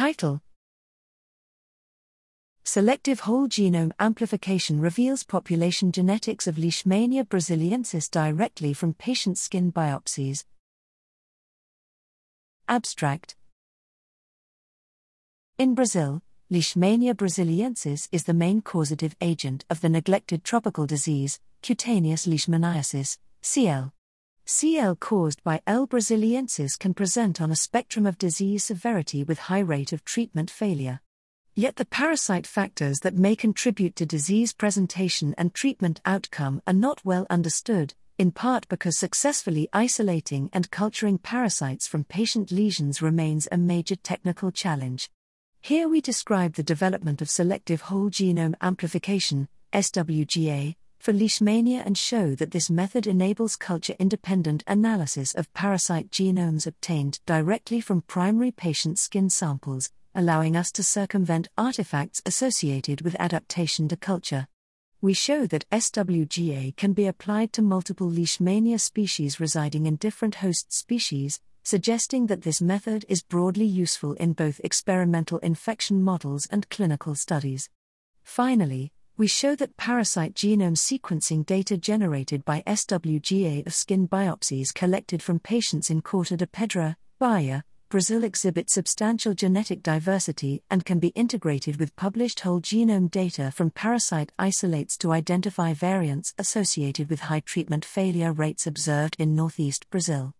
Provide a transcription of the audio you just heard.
Title Selective whole genome amplification reveals population genetics of Leishmania braziliensis directly from patient skin biopsies. Abstract In Brazil, Leishmania braziliensis is the main causative agent of the neglected tropical disease, cutaneous leishmaniasis, CL. CL caused by L. braziliensis can present on a spectrum of disease severity with high rate of treatment failure. Yet the parasite factors that may contribute to disease presentation and treatment outcome are not well understood, in part because successfully isolating and culturing parasites from patient lesions remains a major technical challenge. Here we describe the development of selective whole genome amplification, SWGA, for leishmania and show that this method enables culture independent analysis of parasite genomes obtained directly from primary patient skin samples, allowing us to circumvent artifacts associated with adaptation to culture. We show that SWGA can be applied to multiple leishmania species residing in different host species, suggesting that this method is broadly useful in both experimental infection models and clinical studies. Finally, we show that parasite genome sequencing data generated by SWGA of skin biopsies collected from patients in Corte de Pedra, Bahia, Brazil exhibit substantial genetic diversity and can be integrated with published whole genome data from parasite isolates to identify variants associated with high treatment failure rates observed in northeast Brazil.